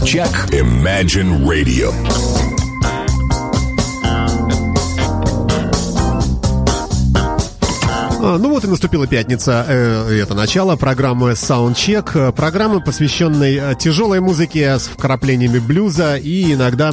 Саундчек Imagine Radio. А, ну вот и наступила пятница, э, это начало программы Soundcheck, программы, посвященной э, тяжелой музыке с вкраплениями блюза и иногда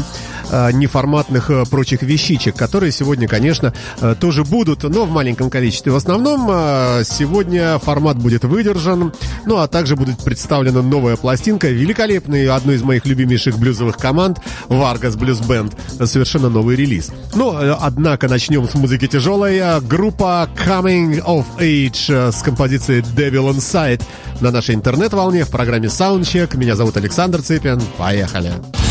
неформатных э, прочих вещичек, которые сегодня, конечно, э, тоже будут, но в маленьком количестве. В основном э, сегодня формат будет выдержан, ну а также будет представлена новая пластинка, великолепный, одной из моих любимейших блюзовых команд, Vargas Blues Band, совершенно новый релиз. Э, однако, начнем с музыки тяжелой. Группа Coming of Age э, с композицией Devil Inside на нашей интернет-волне в программе Soundcheck. Меня зовут Александр Цыпин. Поехали! Radio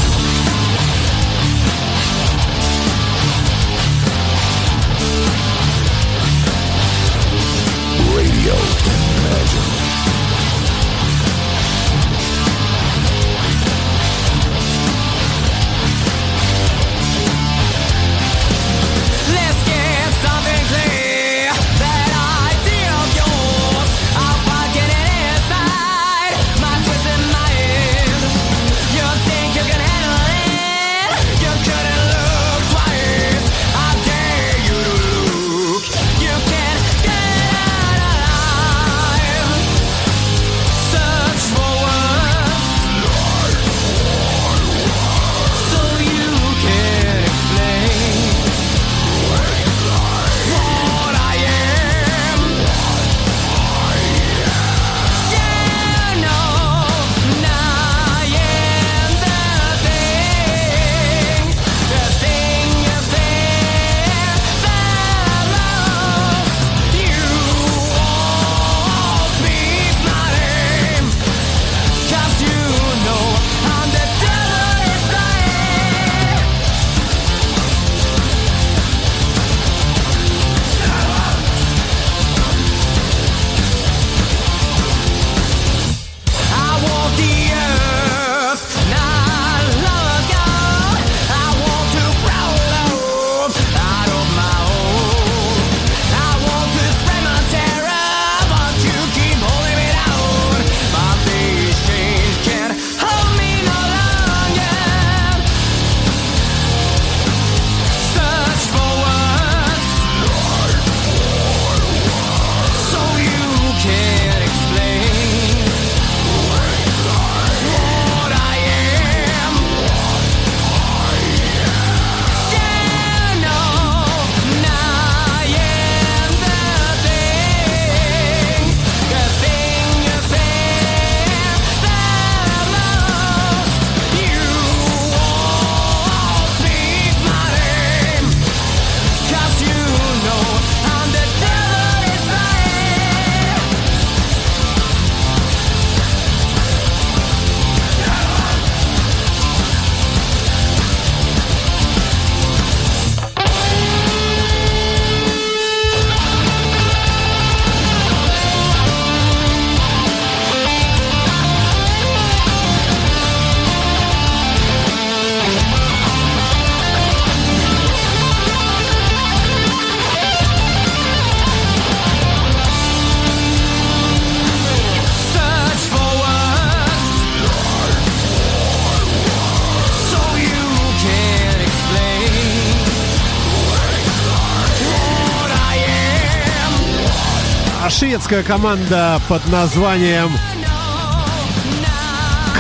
шведская команда под названием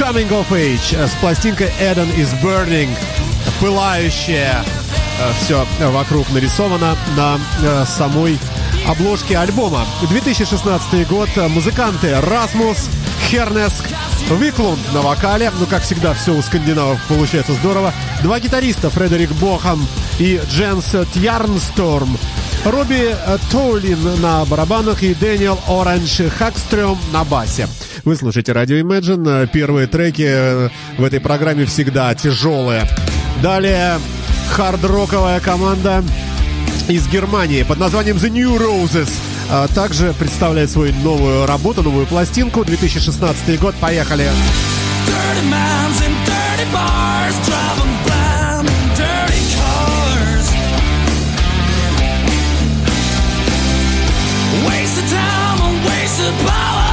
Coming of Age э, с пластинкой Eden is Burning. Пылающая. Все вокруг нарисовано на э, самой обложке альбома. 2016 год. Музыканты Расмус, Хернеск, Виклунд на вокале. Ну, как всегда, все у скандинавов получается здорово. Два гитариста, Фредерик Бохам и Дженс Тьярнсторм. Робби э, Тоулин на барабанах и Дэниел Оранж Хакстрём на басе. Вы слушаете радио Imagine. Первые треки э, в этой программе всегда тяжелые. Далее хард-роковая команда из Германии под названием The New Roses. а также представляет свою новую работу, новую пластинку. 2016 год. Поехали. Dirty waste of time, a waste of power.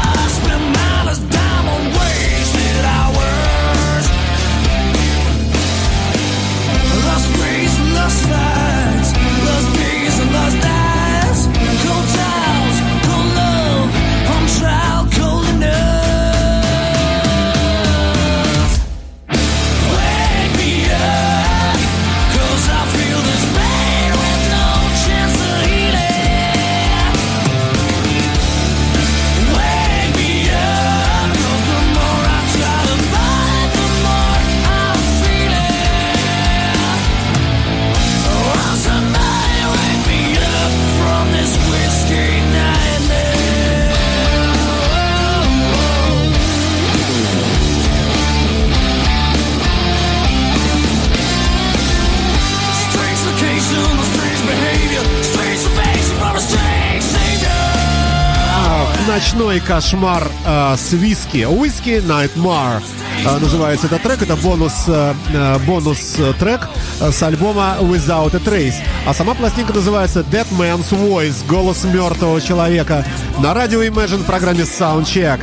Ночной кошмар э, с виски. Whisky Nightmare э, называется этот трек. Это бонус, э, э, бонус э, трек э, с альбома Without a Trace. А сама пластинка называется Dead Man's Voice. Голос мертвого человека. На радио Imagine в программе Soundcheck.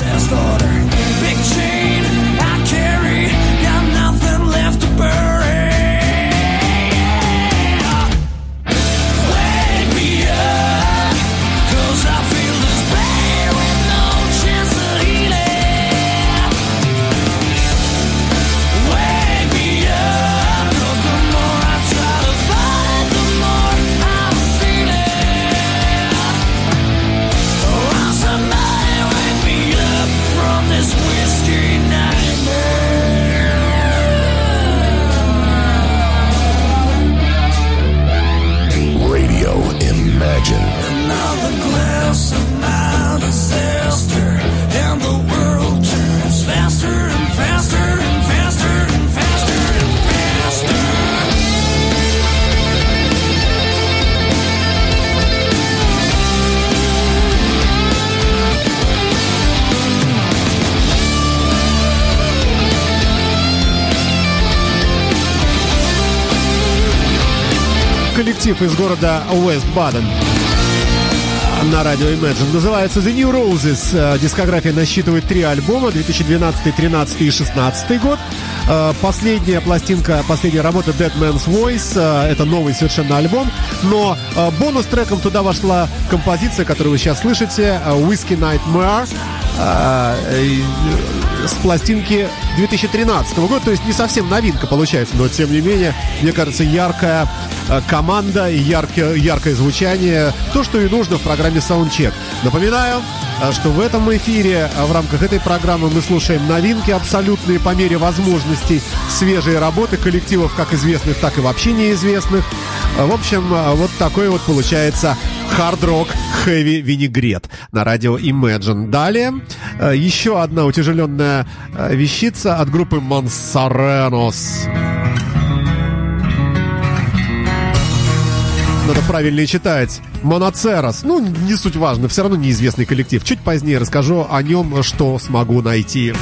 Коллектив из города Уэст Баден на радио Imagine. Называется The New Roses. Э, Дискография насчитывает три альбома 2012, 13 и 16 год. Э, Последняя пластинка, последняя работа Dead Man's Voice. э, Это новый совершенно альбом. Но э, бонус-треком туда вошла композиция, которую вы сейчас слышите. Whiskey Nightmare. И, э, С пластинки 2013 года. То есть не совсем новинка получается. Но тем не менее, мне кажется, яркая э, команда и яркое, яркое звучание. То, что и нужно в программе Soundcheck. Напоминаю, э, что в этом эфире, в рамках этой программы мы слушаем новинки абсолютные по мере возможностей, свежие работы коллективов, как известных, так и вообще неизвестных. В общем, вот такой вот получается хард-рок хэви винегрет на радио Imagine. Далее э, еще одна утяжеленная э, вещица от группы Монсаренос. Надо правильнее читать. Моноцерос. Ну, не суть важно, все равно неизвестный коллектив. Чуть позднее расскажу о нем, что смогу найти.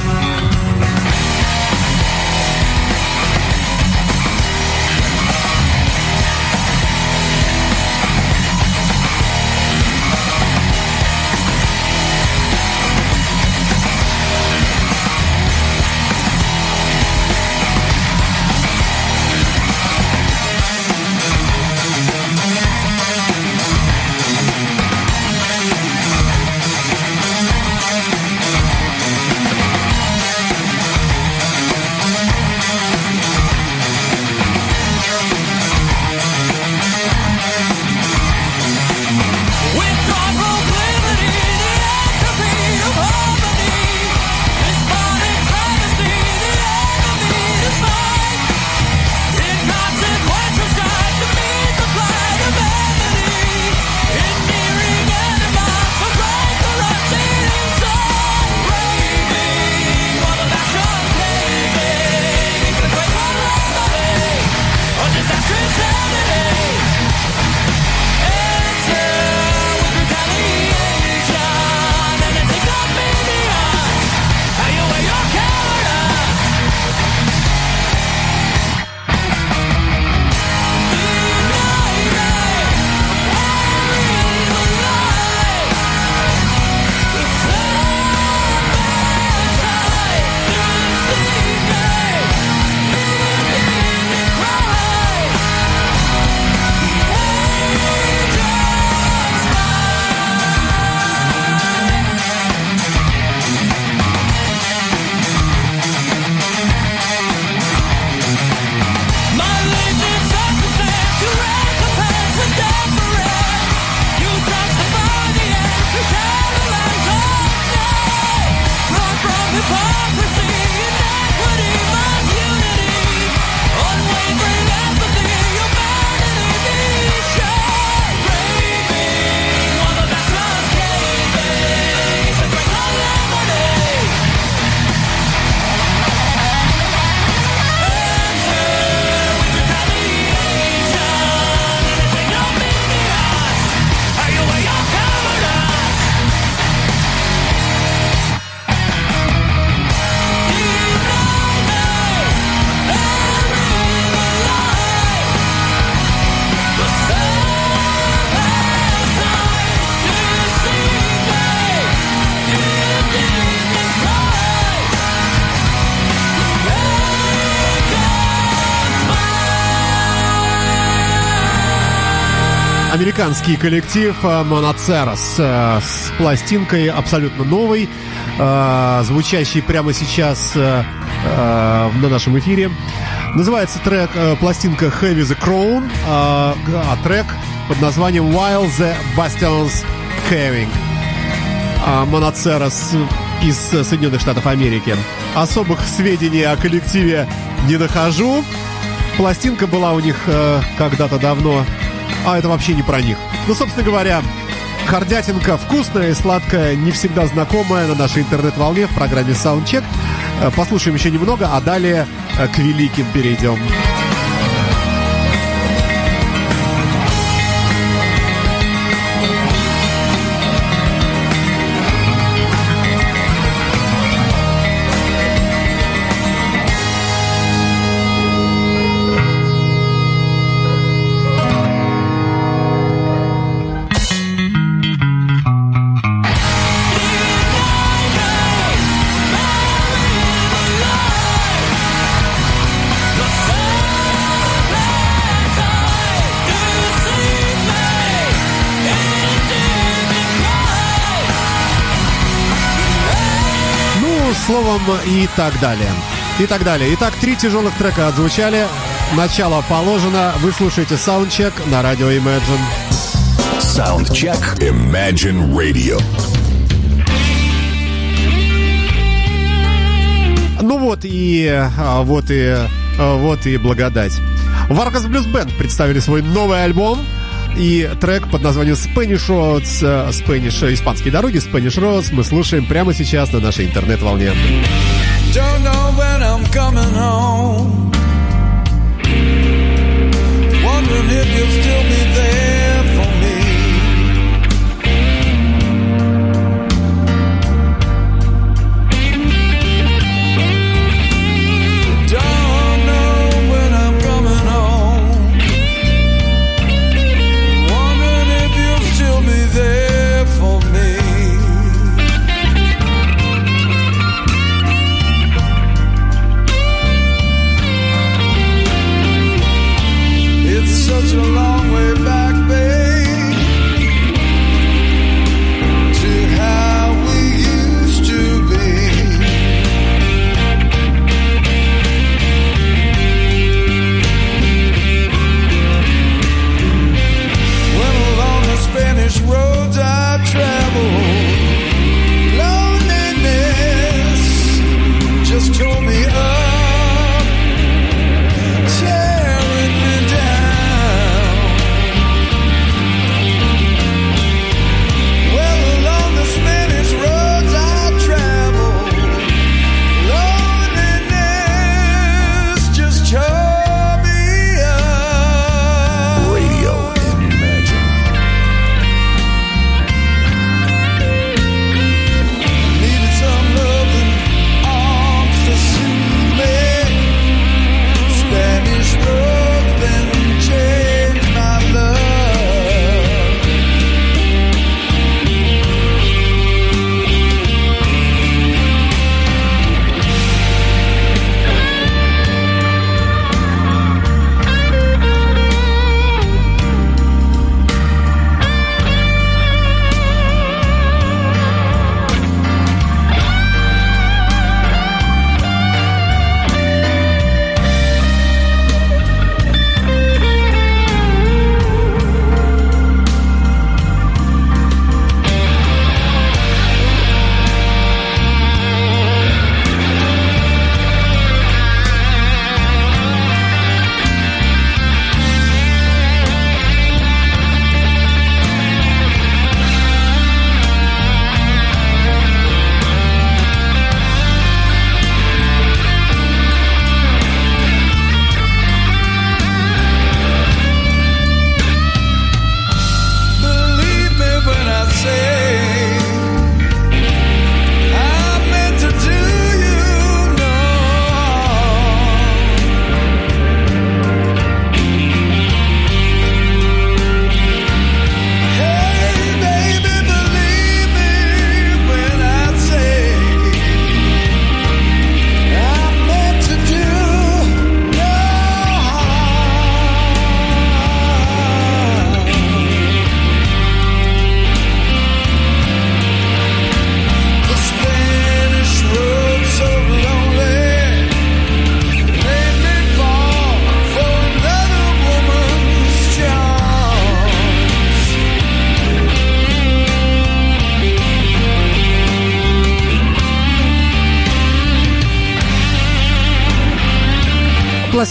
Американский коллектив э, Monoceros э, с пластинкой абсолютно новой, э, звучащей прямо сейчас э, на нашем эфире. Называется трек пластинка Heavy the Crown, а трек под названием While the Bastions Caving. А, Monoceros из Соединенных Штатов Америки. Особых сведений о коллективе не нахожу. Пластинка была у них э, когда-то давно, а это вообще не про них. Ну, собственно говоря, Хардятинка вкусная и сладкая, не всегда знакомая на нашей интернет-волне в программе Soundcheck. Э, Послушаем еще немного, а далее э, к великим перейдем. Словом, и так далее. И так далее. Итак, три тяжелых трека отзвучали. Начало положено. Вы слушаете саундчек на радио Imagine. Soundcheck. Imagine Radio. Ну вот и а, вот и а, вот и благодать. Vargas Blues Band представили свой новый альбом и трек под названием Spanish Roads, э, Spanish, э, испанские дороги, Spanish Roads мы слушаем прямо сейчас на нашей интернет-волне. Don't know when I'm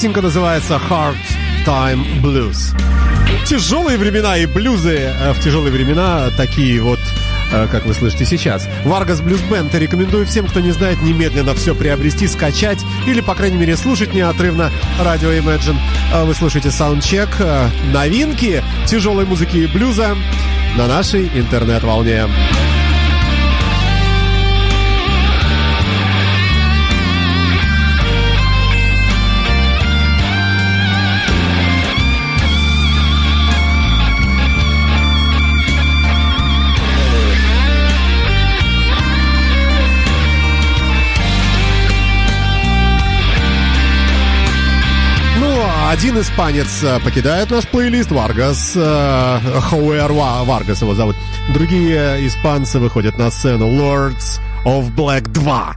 Пластинка называется Hard Time Blues. Тяжелые времена и блюзы э, в тяжелые времена такие вот э, как вы слышите сейчас. Vargas Blues Band рекомендую всем, кто не знает, немедленно все приобрести, скачать или, по крайней мере, слушать неотрывно радио Imagine. Э, Вы слушаете саундчек, новинки тяжелой музыки и блюза на нашей интернет-волне. Один испанец э, покидает наш плейлист, Варгас, э, Хавьер Ва- Варгас его зовут. Другие испанцы выходят на сцену, Lords of Black 2,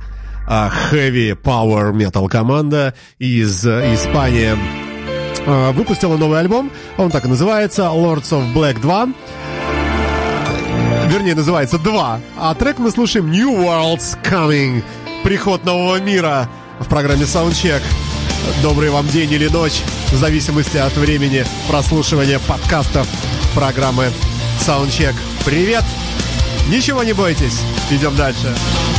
э, Heavy Power Metal команда из Испании. Выпустила новый альбом, он так и называется, Lords of Black 2. Вернее, называется 2. А трек мы слушаем New World's Coming. Приход нового мира в программе Soundcheck. Добрый вам день или ночь, в зависимости от времени прослушивания подкастов программы Soundcheck. Привет! Ничего не бойтесь, идем дальше. Coming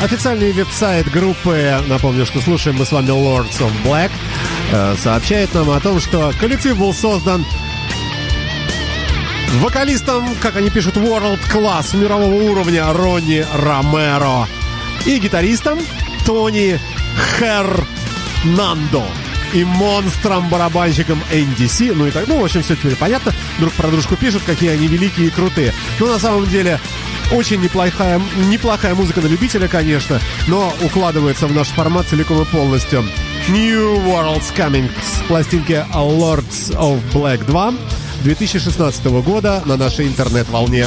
Официальный веб-сайт группы, напомню, что слушаем мы с вами Lords of Black, э, сообщает нам о том, что коллектив был создан вокалистом, как они пишут, World Class мирового уровня Ронни Ромеро и гитаристом Тони Хернандо и монстром-барабанщиком NDC, ну и так, ну, в общем, все теперь понятно. Друг про дружку пишут, какие они великие и крутые. Но на самом деле очень неплохая, неплохая музыка на любителя, конечно, но укладывается в наш формат целиком и полностью. New World's Coming с пластинки Lords of Black 2 2016 года на нашей интернет-волне.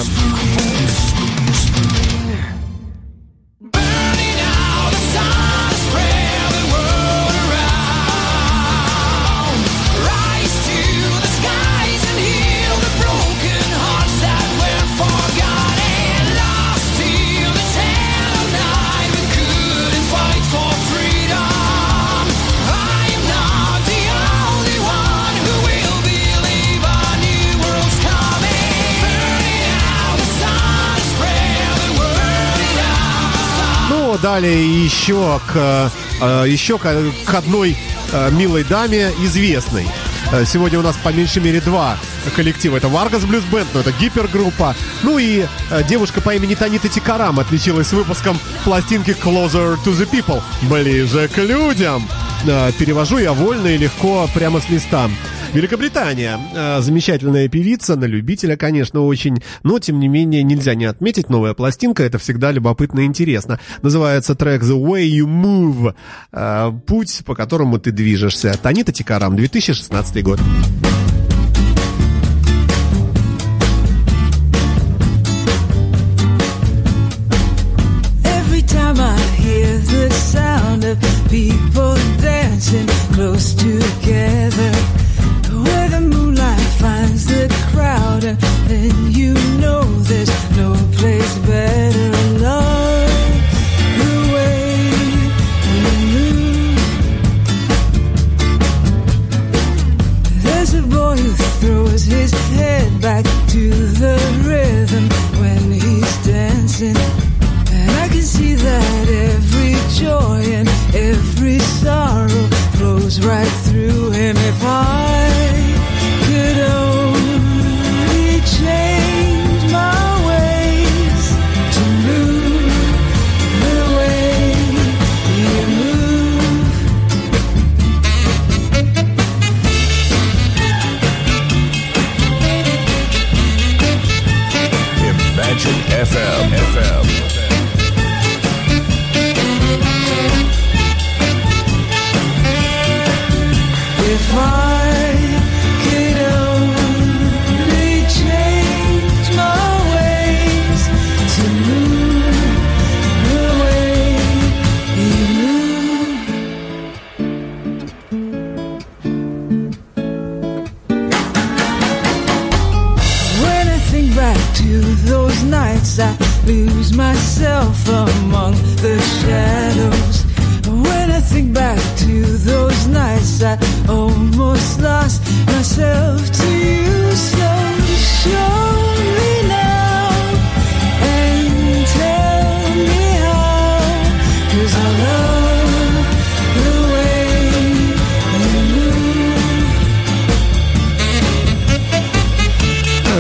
Далее еще к, э, еще к, одной э, милой даме, известной. Э, Сегодня у нас по меньшей мере два коллектива. Это Vargas Blues Band, но это гипергруппа. Ну и э, девушка по имени Танита Тикарам отличилась выпуском пластинки Closer to the People. Ближе к людям. Э, Перевожу я вольно и легко прямо с листа. Великобритания. Э, Замечательная певица, на любителя, конечно, очень. Но, тем не менее, нельзя не отметить. Новая пластинка, это всегда любопытно и интересно. Называется трек The Way You Move. Э, Путь, по которому ты движешься. Танита Тикарам, 2016 год.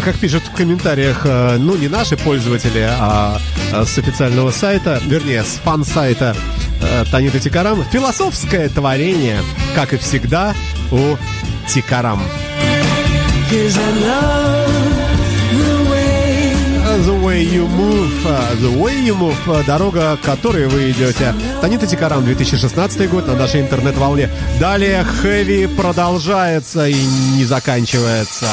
Как пишут в комментариях, э, ну не наши пользователи, а э, с официального сайта, вернее, с фан-сайта э, Танита Тикарам, философское творение, как и всегда у Тикарам. the way you move, the way you move, дорога, которой вы идете. Танита Тикарам, 2016 год на нашей интернет-волне. Далее хэви продолжается и не заканчивается.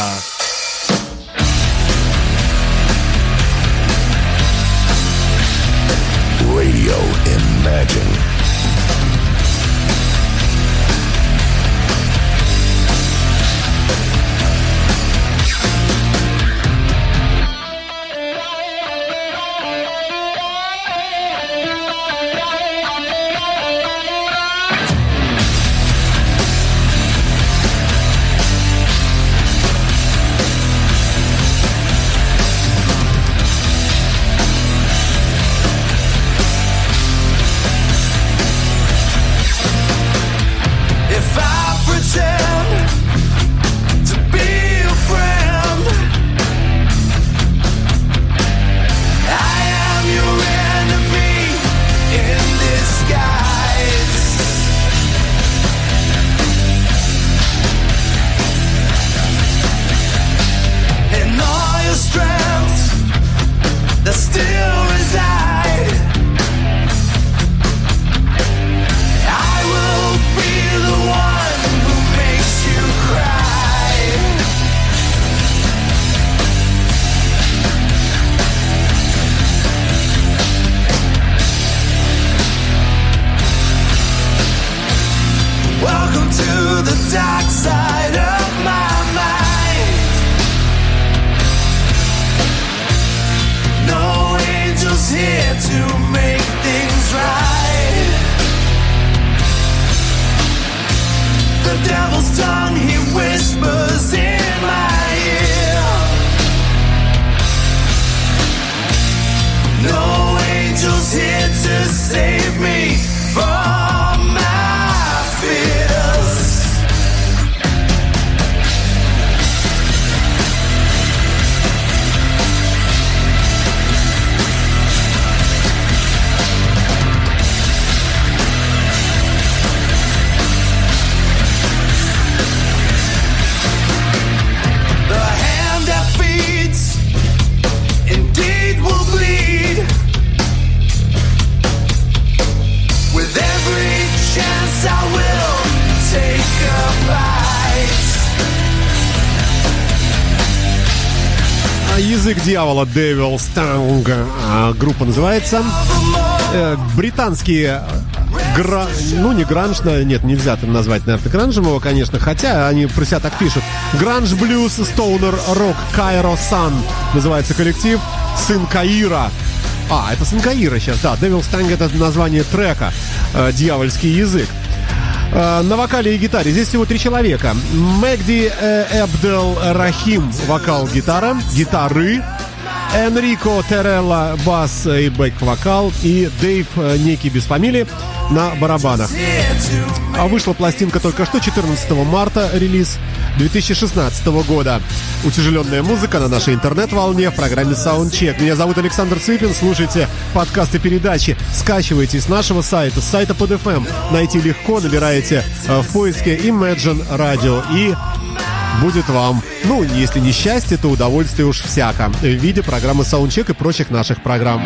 legend. Дьявола Devil's Tongue. А, Группа называется. Э, Британские гра... Ну, не гранж, нет, нельзя там назвать, наверное, гранжем его, конечно, хотя они про себя так пишут. Гранж, блюз, стоунер, рок, Кайро Сан называется коллектив. Сын Каира. А, это сын Каира сейчас, да. Devil's Tongue это название трека. э, Дьявольский язык. Э, На вокале и гитаре здесь всего три человека. Мэгди э, Эбдел Рахим, вокал, гитара, гитары. Энрико Терелла, бас и бэк-вокал. И Дэйв, э, некий без фамилии, на барабанах. А вышла пластинка только что, 14 марта, релиз 2016 года. Утяжеленная музыка на нашей интернет-волне в программе Soundcheck. Меня зовут Александр Цыпин. Слушайте подкасты передачи. Скачивайте с нашего сайта, с сайта под FM. Найти легко, набираете э, в поиске Imagine Radio и будет вам, ну, если не счастье, то удовольствие уж всяко в виде программы Soundcheck и прочих наших программ.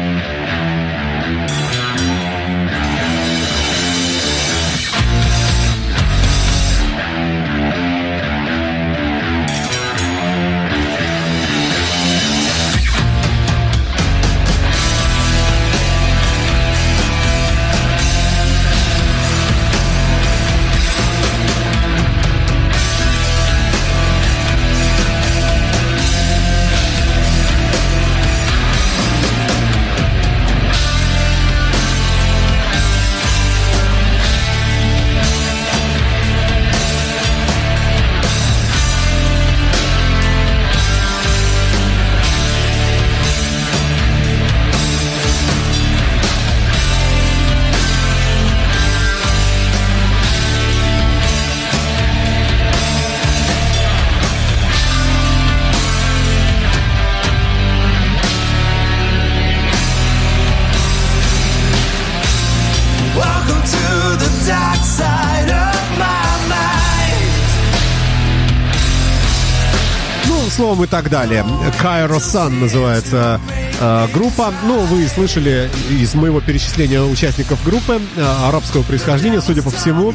Так далее. Кайро Сан называется э, группа. Ну, вы слышали из моего перечисления участников группы э, арабского происхождения, судя по всему,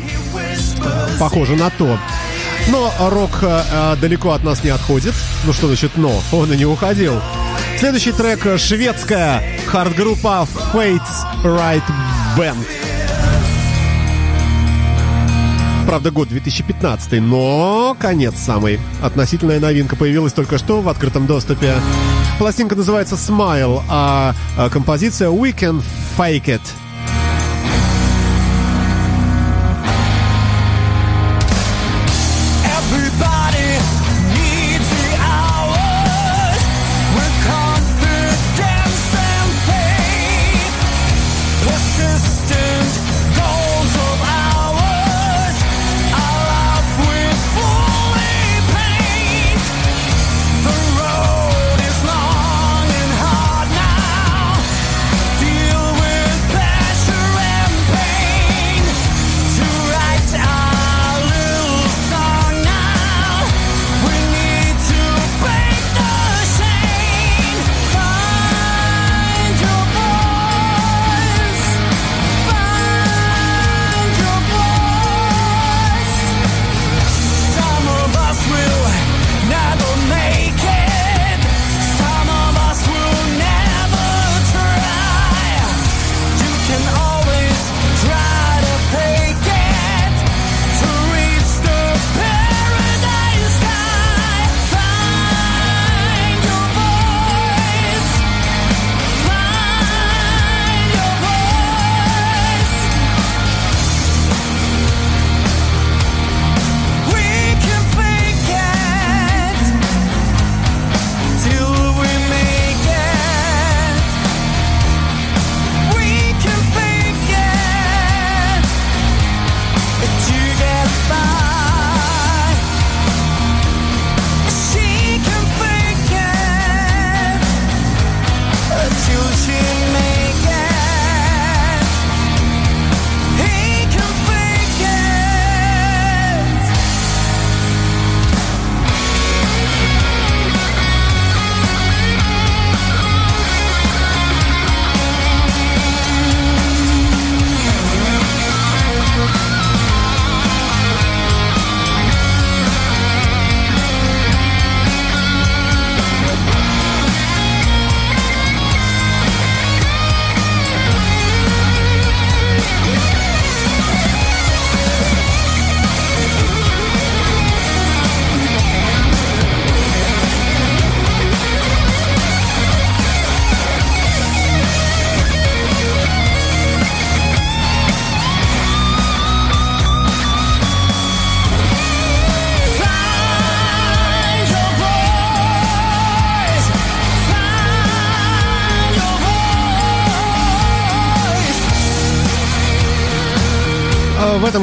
похоже на то. Но рок э, далеко от нас не отходит. Ну что значит но? Он и не уходил. Следующий трек шведская хард-группа Fates Right Band. Правда, год 2015, но конец самый. Относительная новинка появилась только что в открытом доступе. Пластинка называется Smile, а, а композиция We Can Fake It.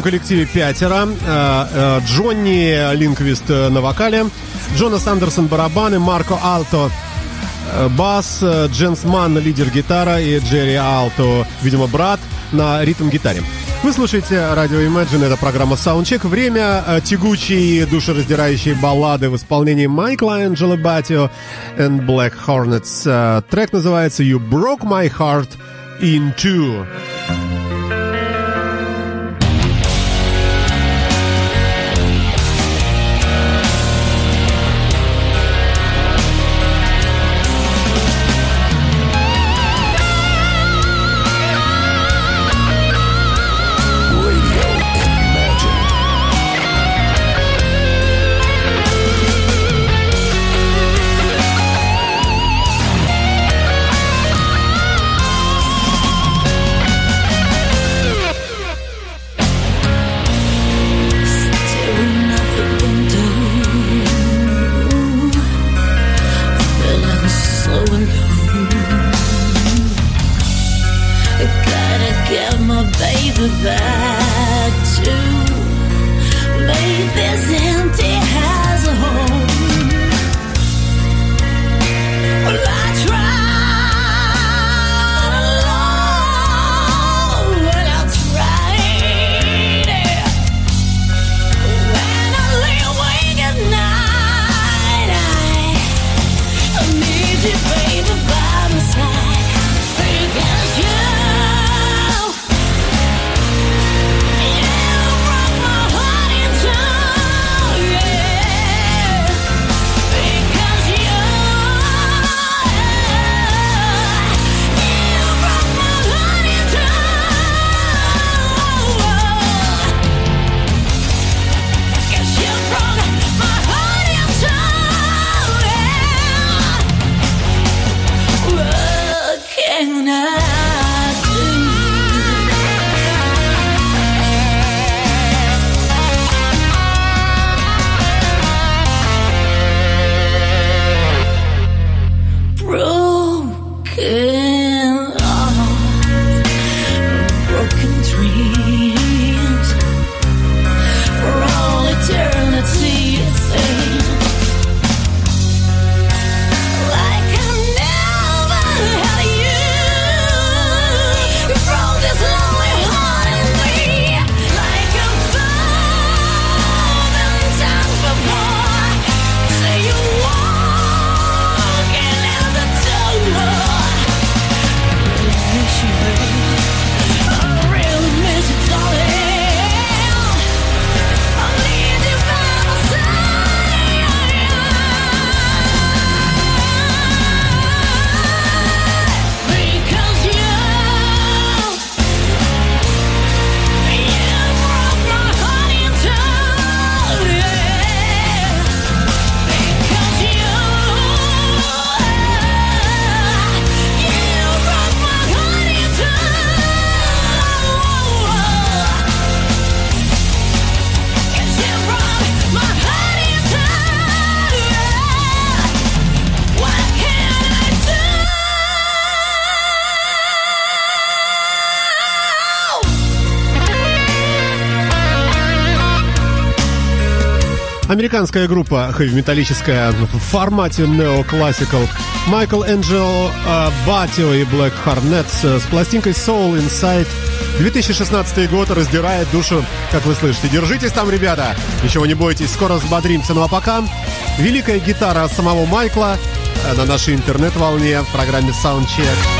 Коллективе пятеро. Э, э, Джонни Линквист э, на вокале, Джонас Андерсон барабаны, Марко Алто бас, Дженс Манн лидер гитара и Джерри Алто, видимо, брат, на ритм-гитаре. Вы слушаете радио Imagine, это программа Soundcheck. Время тягучей, душераздирающей баллады в исполнении Майкла Анджело Батио and Black Hornets. Трек называется You Broke My Heart in Two. Американская группа хэви-металлическая в формате неоклассикал Майкл Энджело э, Батио и Black Hornets э, с пластинкой Soul Inside 2016 год раздирает душу, как вы слышите. Держитесь там, ребята, ничего не бойтесь, скоро взбодримся. Ну а пока великая гитара самого Майкла э, на нашей интернет-волне в программе Soundcheck.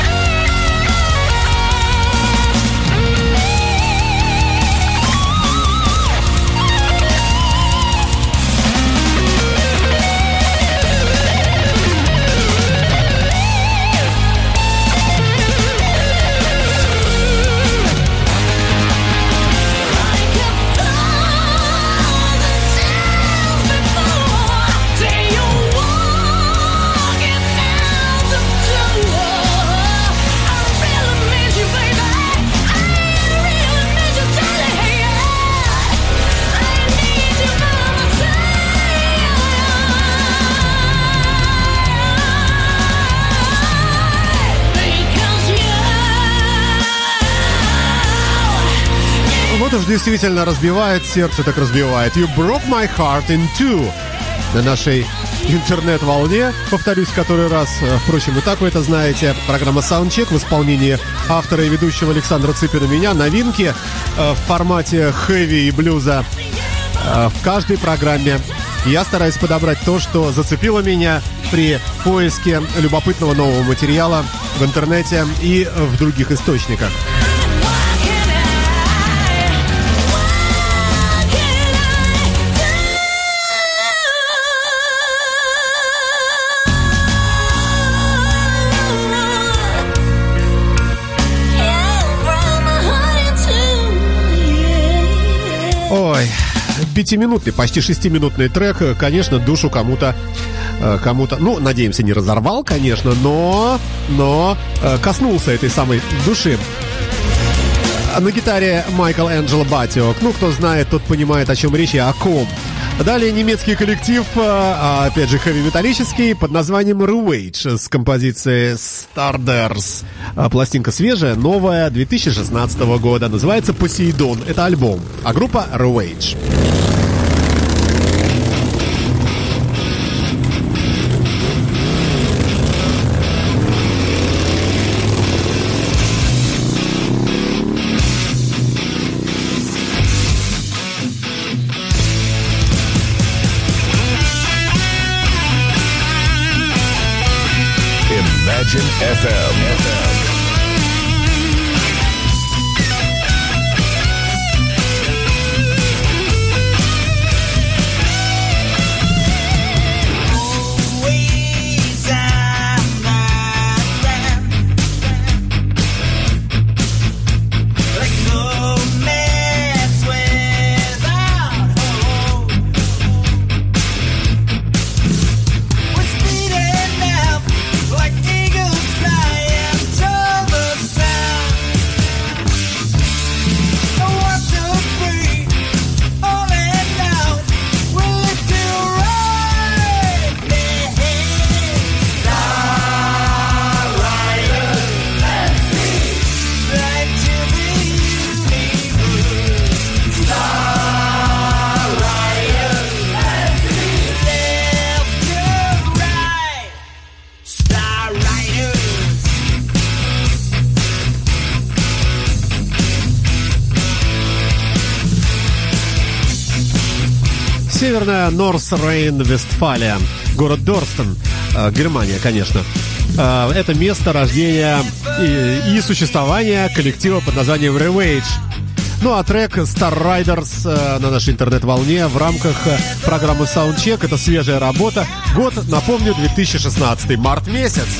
Действительно разбивает сердце, так разбивает. You broke my heart in two. На нашей интернет-волне, повторюсь который раз. Э, Впрочем, и так вы это знаете. Программа Soundcheck в исполнении автора и ведущего Александра Цыпина меня. Новинки э, в формате хэви и блюза э, в каждой программе. Я стараюсь подобрать то, что зацепило меня при поиске любопытного нового материала в интернете и в других источниках. Пятиминутный, почти шестиминутный трек, э, конечно, душу кому-то, э, кому-то, ну, надеемся, не разорвал, конечно, но, но э, коснулся этой самой души. А На гитаре Майкл Энджело Батиок. Ну, кто знает, тот понимает, о чем речь и о ком. Далее немецкий коллектив, а, опять же, хэви-металлический, под названием Rewage с композицией Starders. А, Пластинка свежая, новая, 2016 года. Называется Посейдон. Это альбом. А группа Rewage. Норс Рейн, Вестфалия. Город Дорстон, э, Германия, конечно. Э, Это место рождения и, и существования коллектива под названием Revage. Ну а трек Star Riders э, на нашей интернет-волне в рамках программы Soundcheck. Это свежая работа. Год, напомню, 2016, март месяц.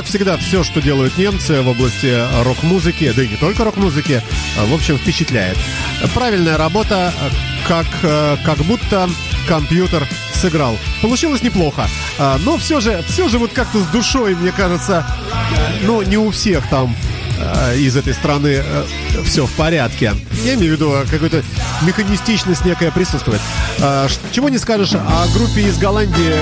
Как всегда, все, что делают немцы в области рок-музыки, да и не только рок-музыки, э, в общем, впечатляет. Правильная работа, э, как, э, как будто компьютер сыграл. Получилось неплохо, э, но все же, все же вот как-то с душой, мне кажется, э, ну, не у всех там э, из этой страны все в порядке. Я имею в виду, э, какой-то механистичность некая присутствует. Э, чего не скажешь о группе из Голландии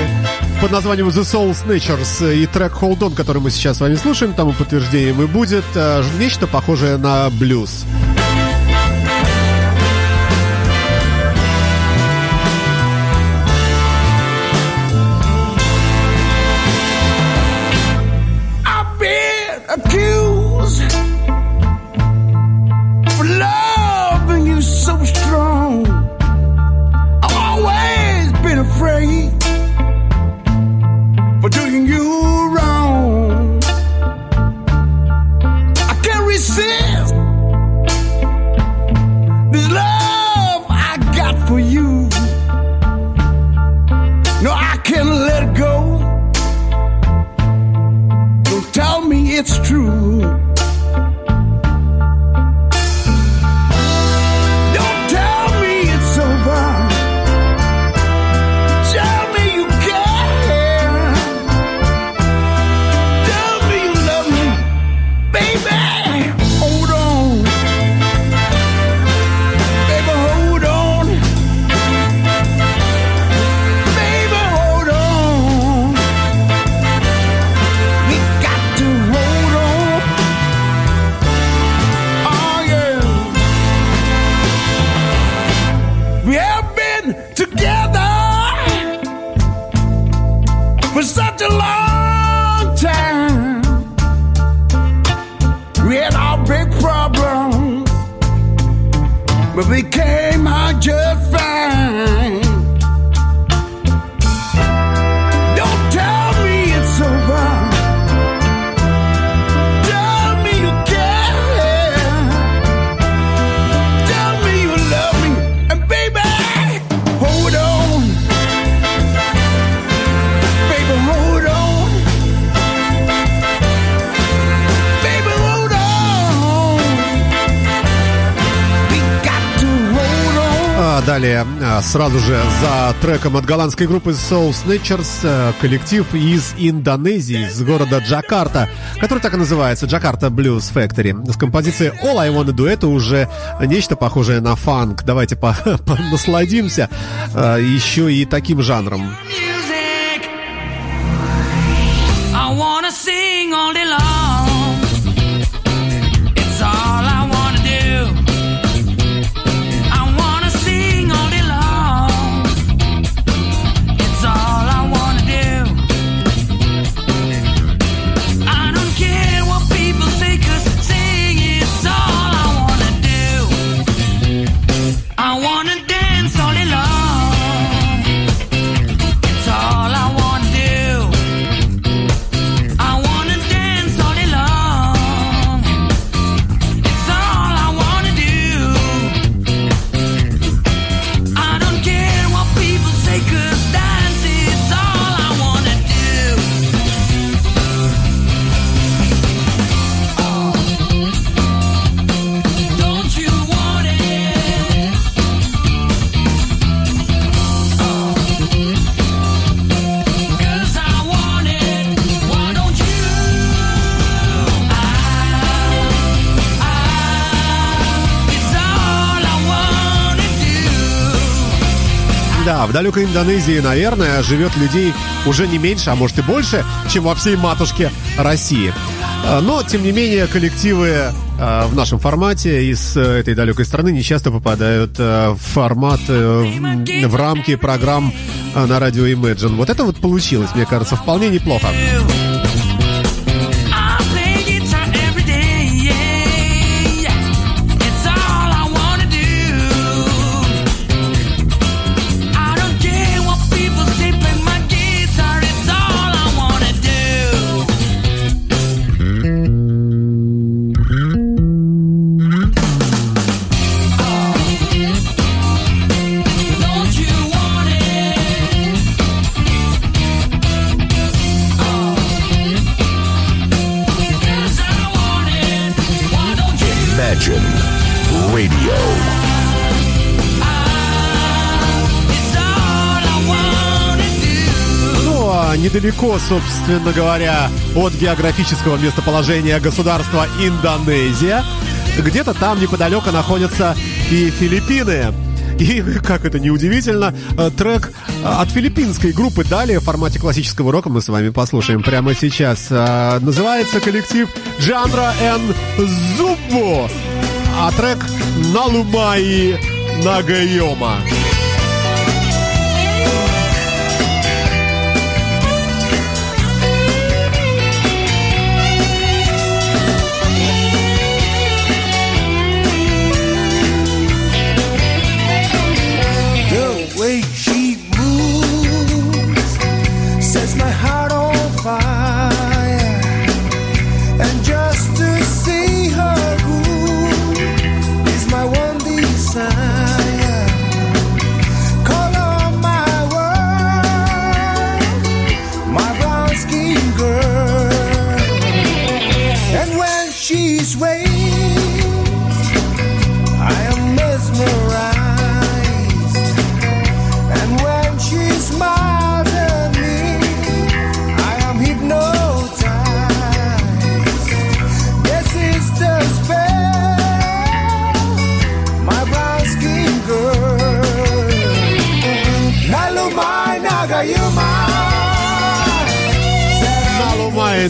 под названием The Soul Snatchers и трек Hold On, который мы сейчас с вами слушаем, тому подтверждением и будет э, нечто похожее на блюз. Сразу же за треком от голландской группы Soul Snatchers э, коллектив из Индонезии, из города Джакарта, который так и называется, Джакарта Blues Factory. С композицией All I Wanna Do это уже нечто похожее на фанк. Давайте по- насладимся э, еще и таким жанром. I wanna sing all day long. В далекой Индонезии, наверное, живет людей уже не меньше, а может и больше, чем во всей матушке России. А, Но, тем не менее, коллективы а, в нашем формате из э, этой далекой страны не часто попадают э, в формат, э, в, рамки программ на радио Imagine. Вот это вот получилось, мне кажется, вполне неплохо. Недалеко, собственно говоря, от географического местоположения государства Индонезия, где-то там неподалеку находятся и Филиппины. И, как это неудивительно, э, трек э, от филиппинской группы далее в формате классического рока мы с вами послушаем прямо сейчас. Э, Называется коллектив Джандра Н. Зубо, а трек Налумаи Нагайома. The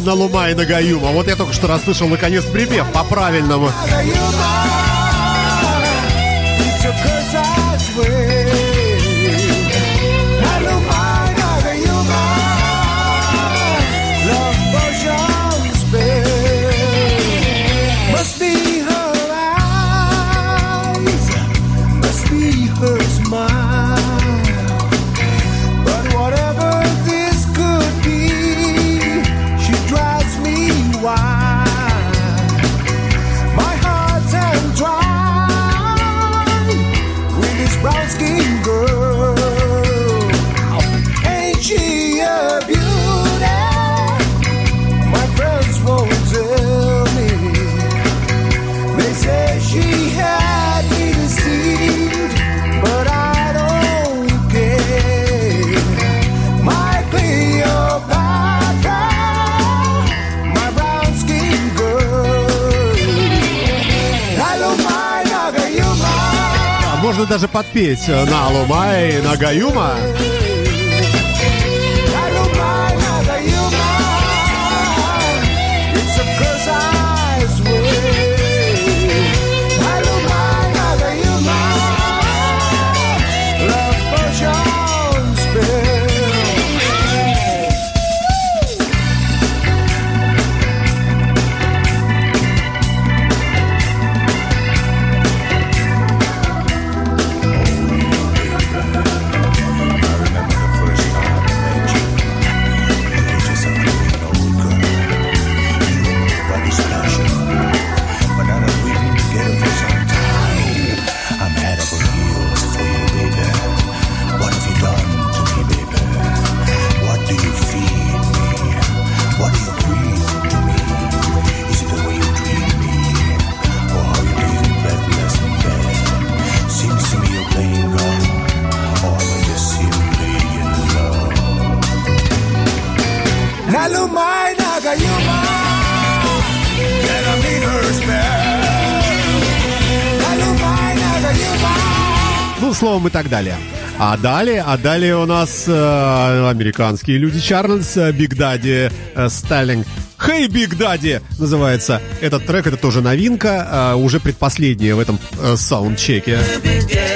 Налумай, налумай, нагаюма. Вот я только что расслышал наконец припев по-правильному. Даже подпеть на Алумай, на Гаюма. Словом и так далее. А далее, а далее у нас э, американские люди Чарльз, э, Big Daddy, э. Hey, Big Daddy называется этот трек, это тоже новинка, э, уже предпоследняя в этом э, саундчеке. Big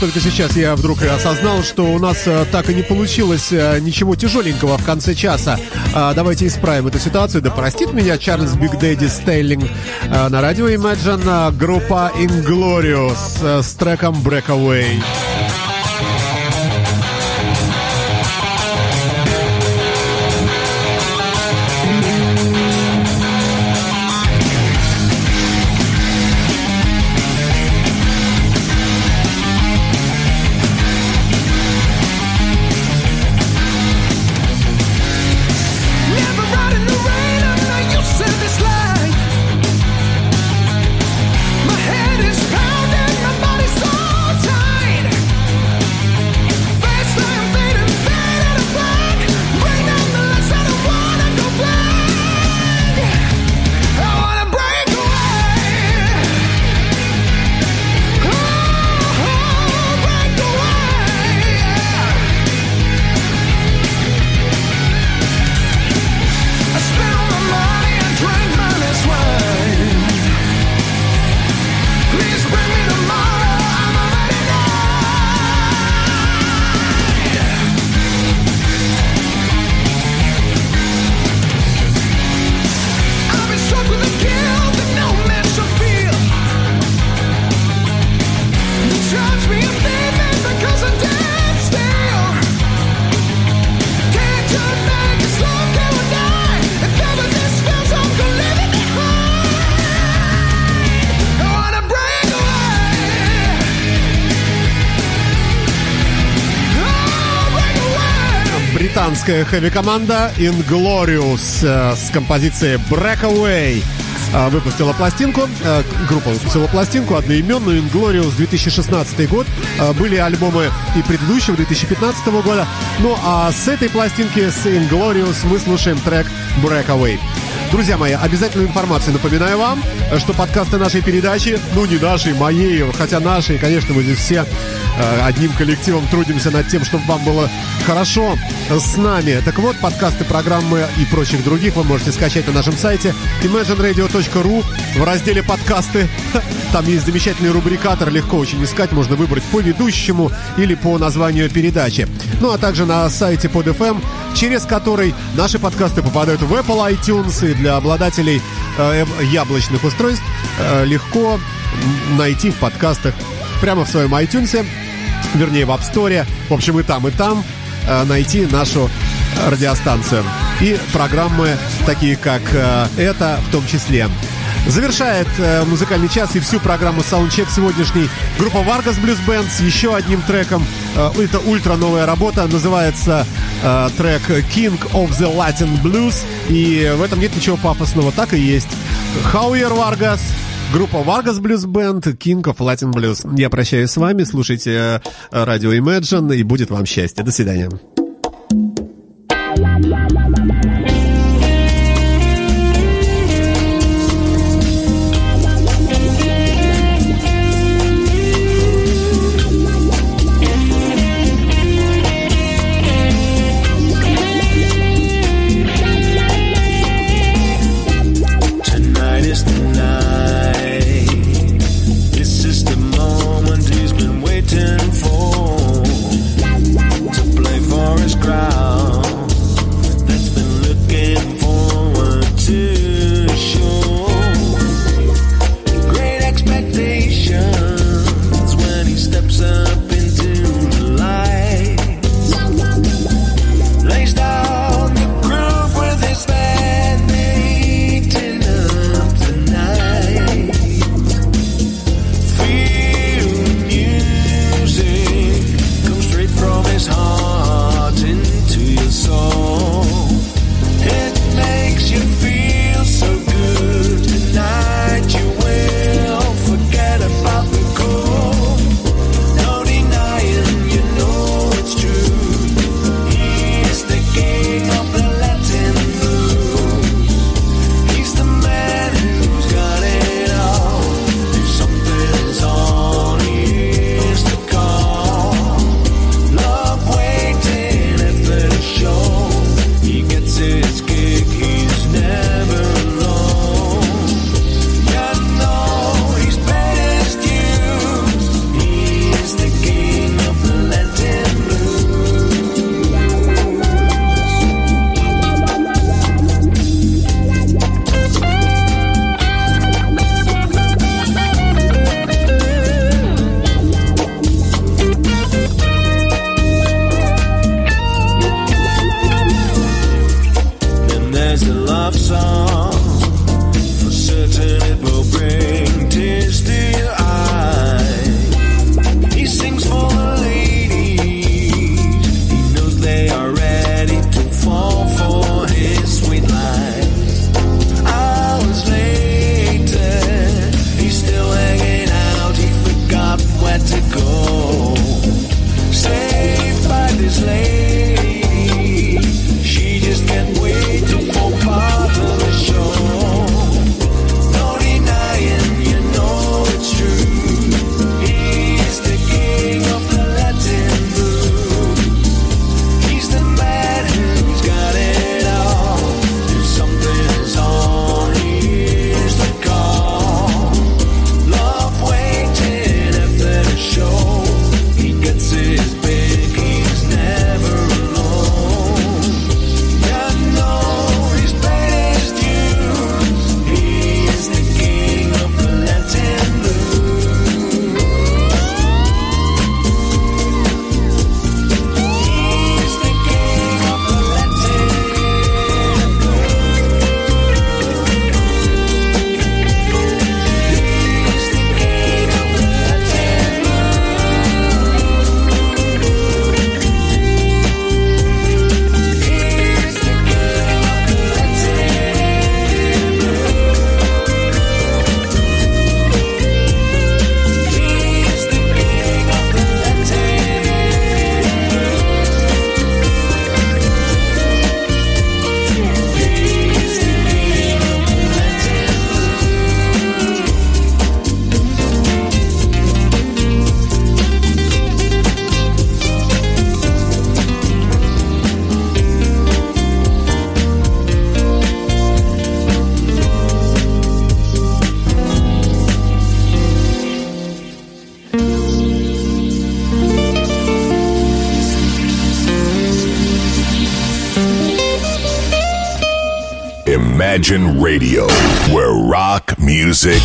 вот только сейчас я вдруг осознал, что у нас э, так и не получилось э, ничего тяжеленького в конце часа. А, давайте исправим эту ситуацию. Да простит меня Чарльз Биг Дэдди Стейлинг э, на радио Imagine э, группа Inglorious э, с треком Breakaway. Never Британская хэви-команда Inglorious э, с композицией Breakaway э, выпустила пластинку. э, Группа выпустила пластинку одноименную Inglorious 2016 год. Были альбомы и предыдущего 2015 года. Ну а с этой пластинки, с Inglorious, мы слушаем трек Breakaway. Друзья мои, обязательную информацию напоминаю вам, что подкасты нашей передачи, ну не нашей, моей, хотя нашей, конечно, мы здесь все э, одним коллективом трудимся над тем, чтобы вам было хорошо с нами. Так вот, подкасты, программы и прочих других вы можете скачать на нашем сайте imagineradio.ru в разделе «Подкасты». Там есть замечательный рубрикатор, легко очень искать, можно выбрать по ведущему или по названию передачи. Ну, а также на сайте под FM, через который наши подкасты попадают в Apple iTunes и для обладателей э, эм, яблочных устройств э, легко найти в подкастах прямо в своем iTunes, вернее в App Store, в общем и там, и там э, найти нашу радиостанцию. И программы такие, как э, это в том числе. Завершает э, музыкальный час и всю программу Soundcheck сегодняшний группа Vargas Blues Band с еще одним треком. Э, это ультра новая работа, называется э, трек King of the Latin Blues. И в этом нет ничего пафосного, так и есть. Хауер Vargas, Группа Vargas Blues Band, King of Latin Blues. Я прощаюсь с вами, слушайте э, радио Imagine, и будет вам счастье. До свидания. Imagine Radio, where rock music